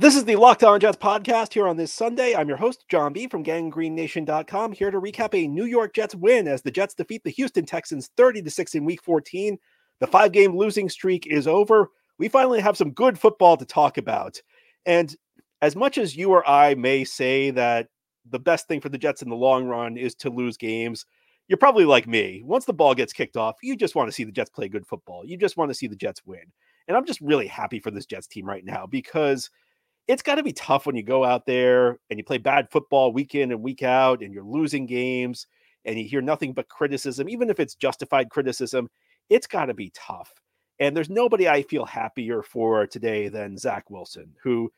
This is the Locked On Jets podcast here on this Sunday. I'm your host, John B. from GangGreenNation.com, here to recap a New York Jets win as the Jets defeat the Houston Texans 30 to 6 in week 14. The five game losing streak is over. We finally have some good football to talk about. And as much as you or I may say that the best thing for the Jets in the long run is to lose games, you're probably like me. Once the ball gets kicked off, you just want to see the Jets play good football. You just want to see the Jets win. And I'm just really happy for this Jets team right now because it's got to be tough when you go out there and you play bad football week in and week out and you're losing games and you hear nothing but criticism, even if it's justified criticism, it's got to be tough. And there's nobody I feel happier for today than Zach Wilson, who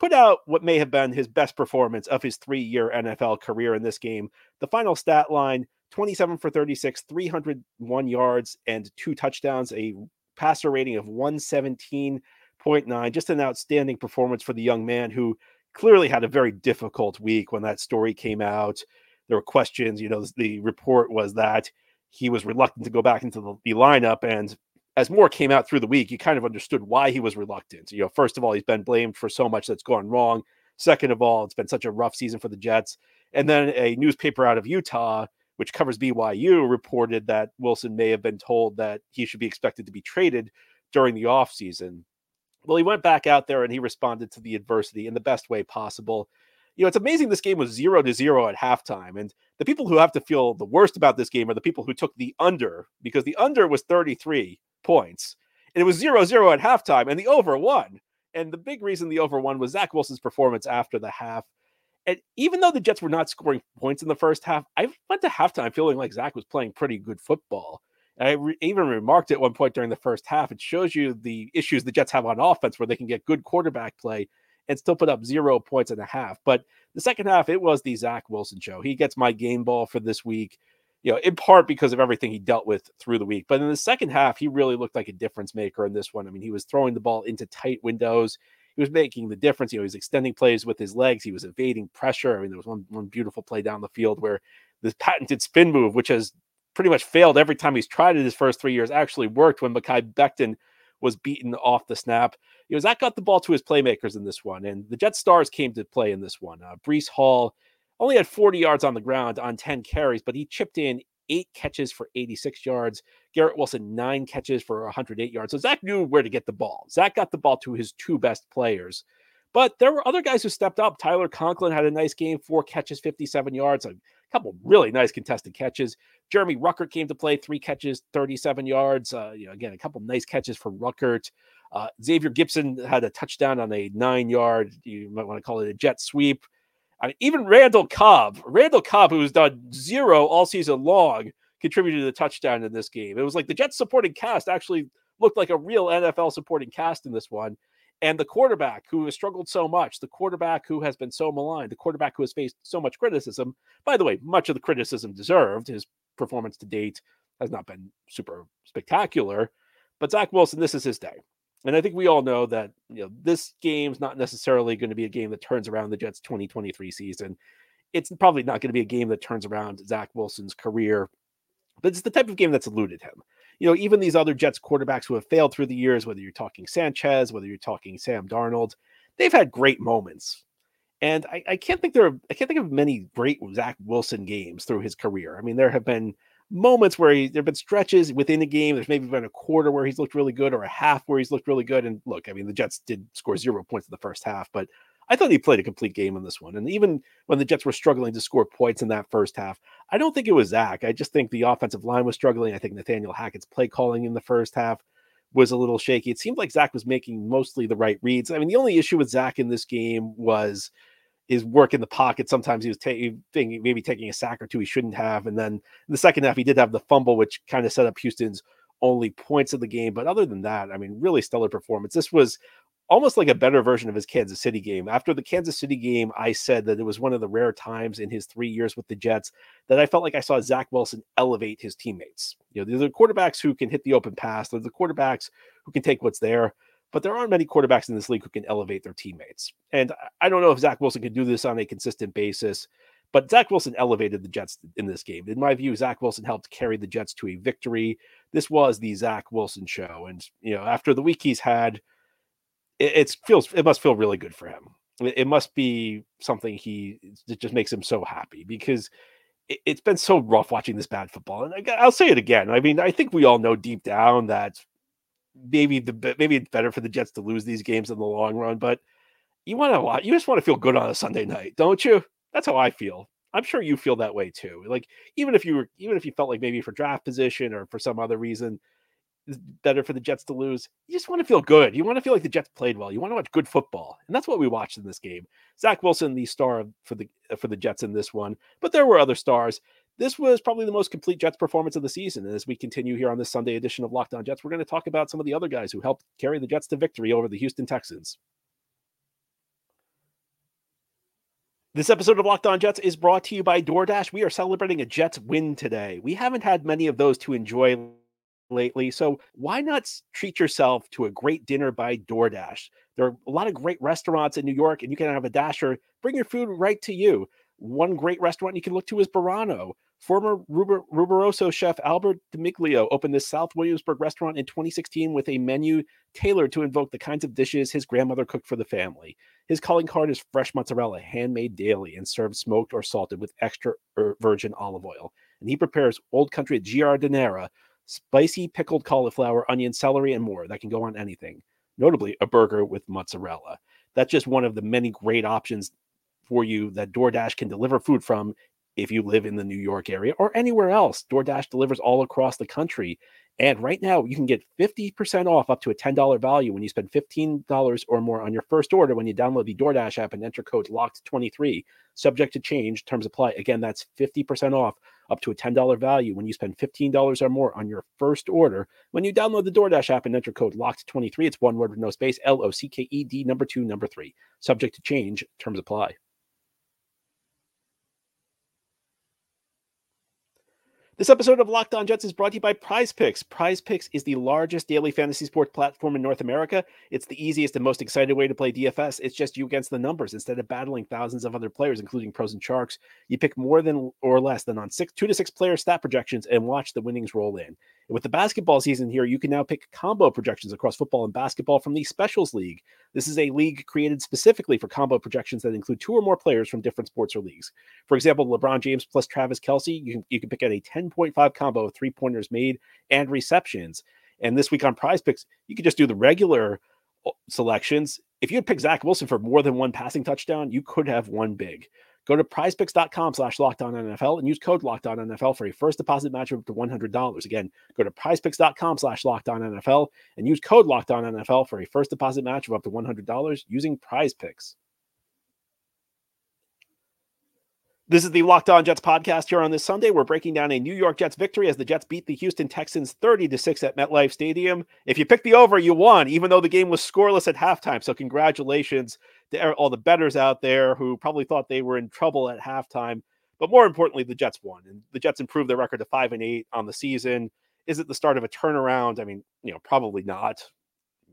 put out what may have been his best performance of his three year NFL career in this game. The final stat line 27 for 36, 301 yards, and two touchdowns, a passer rating of 117 0.9. Just an outstanding performance for the young man who clearly had a very difficult week when that story came out. There were questions. You know, the report was that he was reluctant to go back into the, the lineup. And as more came out through the week, you kind of understood why he was reluctant. You know, first of all, he's been blamed for so much that's gone wrong. Second of all, it's been such a rough season for the Jets. And then a newspaper out of Utah, which covers BYU, reported that Wilson may have been told that he should be expected to be traded during the offseason. Well, he went back out there and he responded to the adversity in the best way possible. You know, it's amazing this game was zero to zero at halftime. And the people who have to feel the worst about this game are the people who took the under because the under was 33 points and it was zero zero at halftime and the over won. And the big reason the over won was Zach Wilson's performance after the half. And even though the Jets were not scoring points in the first half, I went to halftime feeling like Zach was playing pretty good football. I re- even remarked at one point during the first half, it shows you the issues the Jets have on offense where they can get good quarterback play and still put up zero points and a half. But the second half, it was the Zach Wilson show. He gets my game ball for this week, you know, in part because of everything he dealt with through the week. But in the second half, he really looked like a difference maker in this one. I mean, he was throwing the ball into tight windows. He was making the difference. You know, he was extending plays with his legs. He was evading pressure. I mean, there was one, one beautiful play down the field where this patented spin move, which has pretty much failed every time he's tried it his first three years, actually worked when Mekhi Becton was beaten off the snap. You know, Zach got the ball to his playmakers in this one, and the Jet stars came to play in this one. Uh, Breece Hall only had 40 yards on the ground on 10 carries, but he chipped in eight catches for 86 yards. Garrett Wilson, nine catches for 108 yards. So Zach knew where to get the ball. Zach got the ball to his two best players. But there were other guys who stepped up. Tyler Conklin had a nice game, four catches, 57 yards, a couple really nice contested catches. Jeremy Ruckert came to play, three catches, 37 yards. Uh, you know, again, a couple nice catches for Ruckert. Uh, Xavier Gipson had a touchdown on a nine yard, you might want to call it a jet sweep. I mean, even Randall Cobb, Randall Cobb, who's done zero all season long, contributed to the touchdown in this game. It was like the Jets supporting cast actually looked like a real NFL supporting cast in this one. And the quarterback who has struggled so much, the quarterback who has been so maligned, the quarterback who has faced so much criticism. By the way, much of the criticism deserved. His performance to date has not been super spectacular. But Zach Wilson, this is his day. And I think we all know that you know this game's not necessarily going to be a game that turns around the Jets 2023 season. It's probably not going to be a game that turns around Zach Wilson's career, but it's the type of game that's eluded him you know, even these other Jets quarterbacks who have failed through the years, whether you're talking Sanchez, whether you're talking Sam Darnold, they've had great moments. And I, I can't think there are, I can't think of many great Zach Wilson games through his career. I mean, there have been moments where he, there have been stretches within a game. There's maybe been a quarter where he's looked really good or a half where he's looked really good. And look, I mean, the Jets did score zero points in the first half, but I thought he played a complete game in this one. And even when the Jets were struggling to score points in that first half, I don't think it was Zach. I just think the offensive line was struggling. I think Nathaniel Hackett's play calling in the first half was a little shaky. It seemed like Zach was making mostly the right reads. I mean, the only issue with Zach in this game was his work in the pocket. Sometimes he was taking maybe taking a sack or two he shouldn't have. And then in the second half, he did have the fumble, which kind of set up Houston's only points of the game. But other than that, I mean, really stellar performance. This was almost like a better version of his Kansas City game. After the Kansas City game, I said that it was one of the rare times in his three years with the Jets that I felt like I saw Zach Wilson elevate his teammates. You know, they're the quarterbacks who can hit the open pass, they're the quarterbacks who can take what's there. But there aren't many quarterbacks in this league who can elevate their teammates. And I don't know if Zach Wilson can do this on a consistent basis, but Zach Wilson elevated the Jets in this game. In my view, Zach Wilson helped carry the Jets to a victory. This was the Zach Wilson show. And, you know, after the week he's had, it, feels it must feel really good for him. It, must be something he it just makes him so happy because it, has been so rough watching this bad football. And I, I'll say it again. I mean, I think we all know deep down that maybe the maybe it's better for the Jets to lose these games in the long run, but you want to watch, you just want to feel good on a Sunday night, don't you? That's how I feel. I'm sure you feel that way too. Like even if you were even if you felt like maybe for draft position or for some other reason better for the Jets to lose, you just want to feel good. You want to feel like the Jets played well. You want to watch good football. And that's what we watched in this game. Zach Wilson, the star for the uh, for the Jets in this one, but there were other stars. This was probably the most complete Jets performance of the season. And as we continue here on this Sunday edition of Locked On Jets, we're going to talk about some of the other guys who helped carry the Jets to victory over the Houston Texans. This episode of Locked On Jets is brought to you by DoorDash. We are celebrating a Jets win today. We haven't had many of those to enjoy lately, so why not treat yourself to a great dinner by DoorDash? There are a lot of great restaurants in New York, and you can have a dasher bring your food right to you. One great restaurant you can look to is Barano. Former Ruber, Rubirosa chef Albert Di Meglio opened this South Williamsburg restaurant in 2016 with a menu tailored to invoke the kinds of dishes his grandmother cooked for the family. His calling card is fresh mozzarella, handmade daily and served smoked or salted with extra er, virgin olive oil. And he prepares old country giardiniera, spicy pickled cauliflower, onion, celery, and more that can go on anything, notably a burger with mozzarella. That's just one of the many great options for you that DoorDash can deliver food from if you live in the New York area or anywhere else. DoorDash delivers all across the country. And right now, you can get 50% off up to a $10 value when you spend $15 or more on your first order when you download the DoorDash app and enter code LOCKED23. Subject to change, terms apply. Again, that's 50% off up to a $10 value when you spend $15 or more on your first order when you download the DoorDash app and enter code LOCKED23. It's one word with no space L O C K E D number two, number three. Subject to change, terms apply. This episode of Locked On Jets is brought to you by PrizePicks. Prize Picks is the largest daily fantasy sports platform in North America. It's the easiest and most exciting way to play DFS. It's just you against the numbers instead of battling thousands of other players, including pros and sharks. You pick more than or less than on six, two to six player stat projections and watch the winnings roll in. With the basketball season here, you can now pick combo projections across football and basketball from the Specials League. This is a league created specifically for combo projections that include two or more players from different sports or leagues. For example, LeBron James plus Travis Kelce, you can, you can pick out a 10.5 combo of three pointers made and receptions. And this week on PrizePicks, you could just do the regular uh, selections. If you had picked Zach Wilson for more than one passing touchdown, you could have won big. Go to prizepicks.com slash NFL and use code NFL for a first deposit match up to $100. Again, go to prizepicks.com slash NFL and use code NFL for a first deposit match of up to $100 using PrizePicks. This is the Locked On Jets podcast here on this Sunday. We're breaking down a New York Jets victory as the Jets beat the Houston Texans 30 to 6 at MetLife Stadium. If you picked the over, you won, even though the game was scoreless at halftime. So, congratulations all the betters out there who probably thought they were in trouble at halftime. But more importantly, the Jets won, and the Jets improved their record to 5 and 8 on the season. Is it the start of a turnaround? I mean, you know, probably not.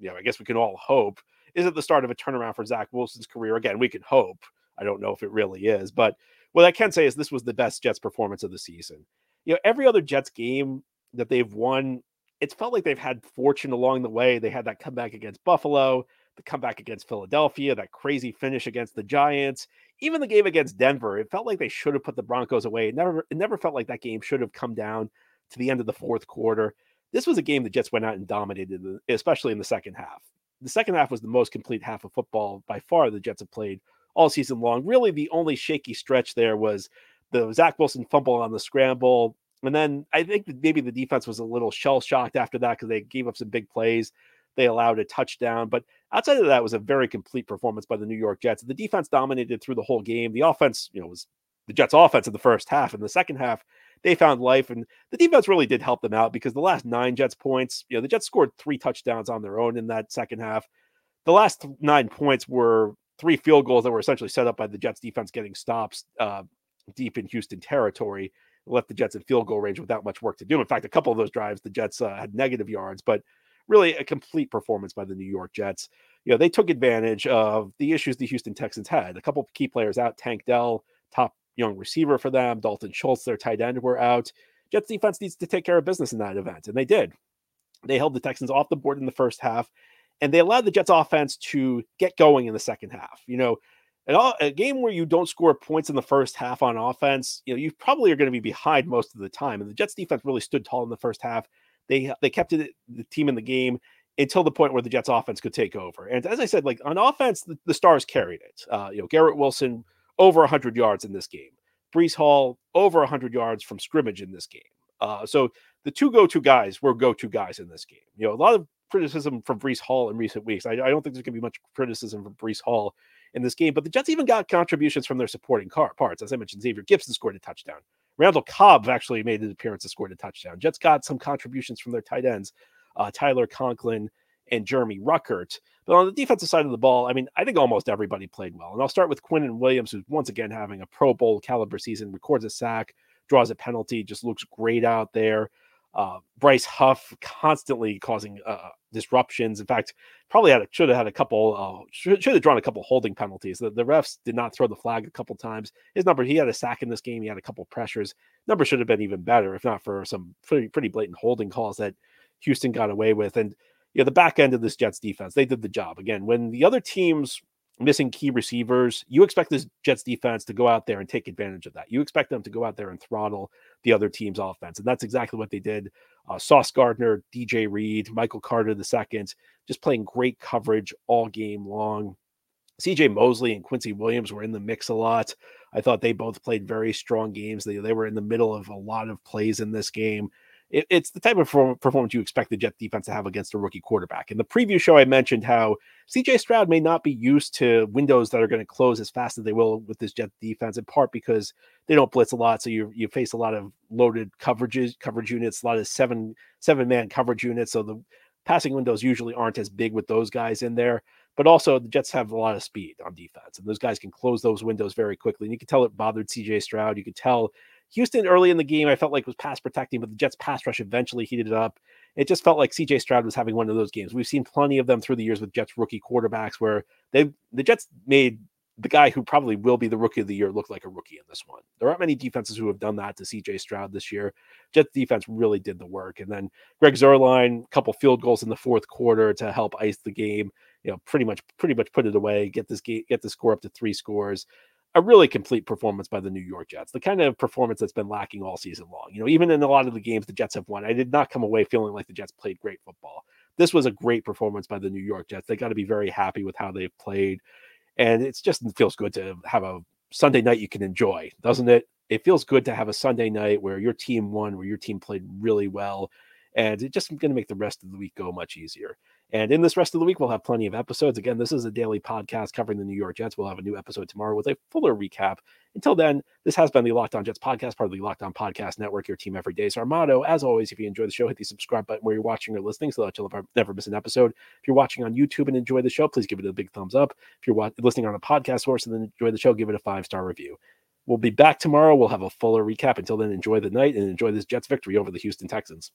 You know, I guess we can all hope. Is it the start of a turnaround for Zach Wilson's career? Again, we can hope. I don't know if it really is, but what I can say is this was the best Jets performance of the season. You know, every other Jets game that they've won, it's felt like they've had fortune along the way. They had that comeback against Buffalo, the comeback against Philadelphia, that crazy finish against the Giants, even the game against Denver. It felt like they should have put the Broncos away. It never, it never felt like that game should have come down to the end of the fourth quarter. This was a game the Jets went out and dominated, especially in the second half. The second half was the most complete half of football by far the Jets have played all season long. Really, the only shaky stretch there was the Zach Wilson fumble on the scramble. And then I think maybe the defense was a little shell shocked after that because they gave up some big plays. They allowed a touchdown. But outside of that, was a very complete performance by the New York Jets. The defense dominated through the whole game. The offense, you know, was the Jets' offense in the first half. In the second half, they found life. And the defense really did help them out because the last nine Jets points, you know, the Jets scored three touchdowns on their own in that second half. The last nine points were three field goals that were essentially set up by the Jets defense getting stops uh, deep in Houston territory, left the Jets in field goal range without much work to do. In fact, a couple of those drives, the Jets uh, had negative yards, but really a complete performance by the New York Jets. You know, they took advantage of the issues the Houston Texans had. A couple of key players out, Tank Dell, top young receiver for them, Dalton Schultz, their tight end, were out. Jets defense needs to take care of business in that event, and they did. They held the Texans off the board in the first half and they allowed the Jets offense to get going in the second half. You know, all, a game where you don't score points in the first half on offense, you know, you probably are going to be behind most of the time. And the Jets defense really stood tall in the first half. They they kept it, the team in the game until the point where the Jets offense could take over. And as I said, like on offense, the, the Stars carried it. Uh, you know, Garrett Wilson over 100 yards in this game. Breece Hall over 100 yards from scrimmage in this game. Uh, so the two go-to guys were go-to guys in this game. You know, a lot of criticism from Breece Hall in recent weeks. I, I don't think there's going to be much criticism from Breece Hall in this game, but the Jets even got contributions from their supporting car parts. As I mentioned, Xavier Gipson scored a touchdown. Randall Cobb actually made an appearance and scored a touchdown. Jets got some contributions from their tight ends, uh, Tyler Conklin and Jeremy Ruckert. But on the defensive side of the ball, I mean, I think almost everybody played well. And I'll start with Quinnen Williams, who's once again having a Pro Bowl caliber season, records a sack, draws a penalty, just looks great out there. Uh, Bryce Huff constantly causing uh, disruptions. In fact, probably had a, should have had a couple. Uh, should, should have drawn a couple holding penalties. The, the refs did not throw the flag a couple times. His number, he had a sack in this game. He had a couple pressures. Number should have been even better if not for some pretty, pretty blatant holding calls that Houston got away with. And you know, the back end of this Jets defense, they did the job again. When the other teams missing key receivers, you expect this Jets defense to go out there and take advantage of that. You expect them to go out there and throttle the other team's offense. And that's exactly what they did. Uh, Sauce Gardner, DJ Reed, Michael Carter the second, just playing great coverage all game long. CJ Mosley and Quincy Williams were in the mix a lot. I thought they both played very strong games. They, they were in the middle of a lot of plays in this game it, it's the type of performance you expect the Jet defense to have against a rookie quarterback. In the preview show, I mentioned how CJ Stroud may not be used to windows that are going to close as fast as they will with this Jet defense, in part because they don't blitz a lot, so you you face a lot of loaded coverages, coverage units, a lot of seven seven man coverage units. So the passing windows usually aren't as big with those guys in there. But also, the Jets have a lot of speed on defense, and those guys can close those windows very quickly. And you can tell it bothered CJ Stroud. You could tell Houston early in the game, I felt like was pass protecting, but the Jets pass rush eventually heated it up. It just felt like CJ Stroud was having one of those games. We've seen plenty of them through the years with Jets rookie quarterbacks where they the Jets made the guy who probably will be the rookie of the year look like a rookie in this one. There aren't many defenses who have done that to CJ Stroud this year. Jets defense really did the work. And then Greg Zuerlein, a couple field goals in the fourth quarter to help ice the game. You know, pretty much pretty much put it away, get this game, get the score up to three scores a really complete performance by the New York Jets, the kind of performance that's been lacking all season long. You know, even in a lot of the games the Jets have won, I did not come away feeling like the Jets played great football. This was a great performance by the New York Jets. They got to be very happy with how they've played. And it's just it feels good to have a Sunday night you can enjoy, doesn't it? It feels good to have a Sunday night where your team won, where your team played really well. And it's just going to make the rest of the week go much easier. And in this rest of the week, we'll have plenty of episodes. Again, this is a daily podcast covering the New York Jets. We'll have a new episode tomorrow with a fuller recap. Until then, this has been the Locked On Jets podcast, part of the Locked On Podcast Network, your team every day. So, our motto, as always, if you enjoy the show, hit the subscribe button where you're watching or listening so that you'll never miss an episode. If you're watching on YouTube and enjoy the show, please give it a big thumbs up. If you're listening on a podcast source and then enjoy the show, give it a five star review. We'll be back tomorrow. We'll have a fuller recap. Until then, enjoy the night and enjoy this Jets victory over the Houston Texans.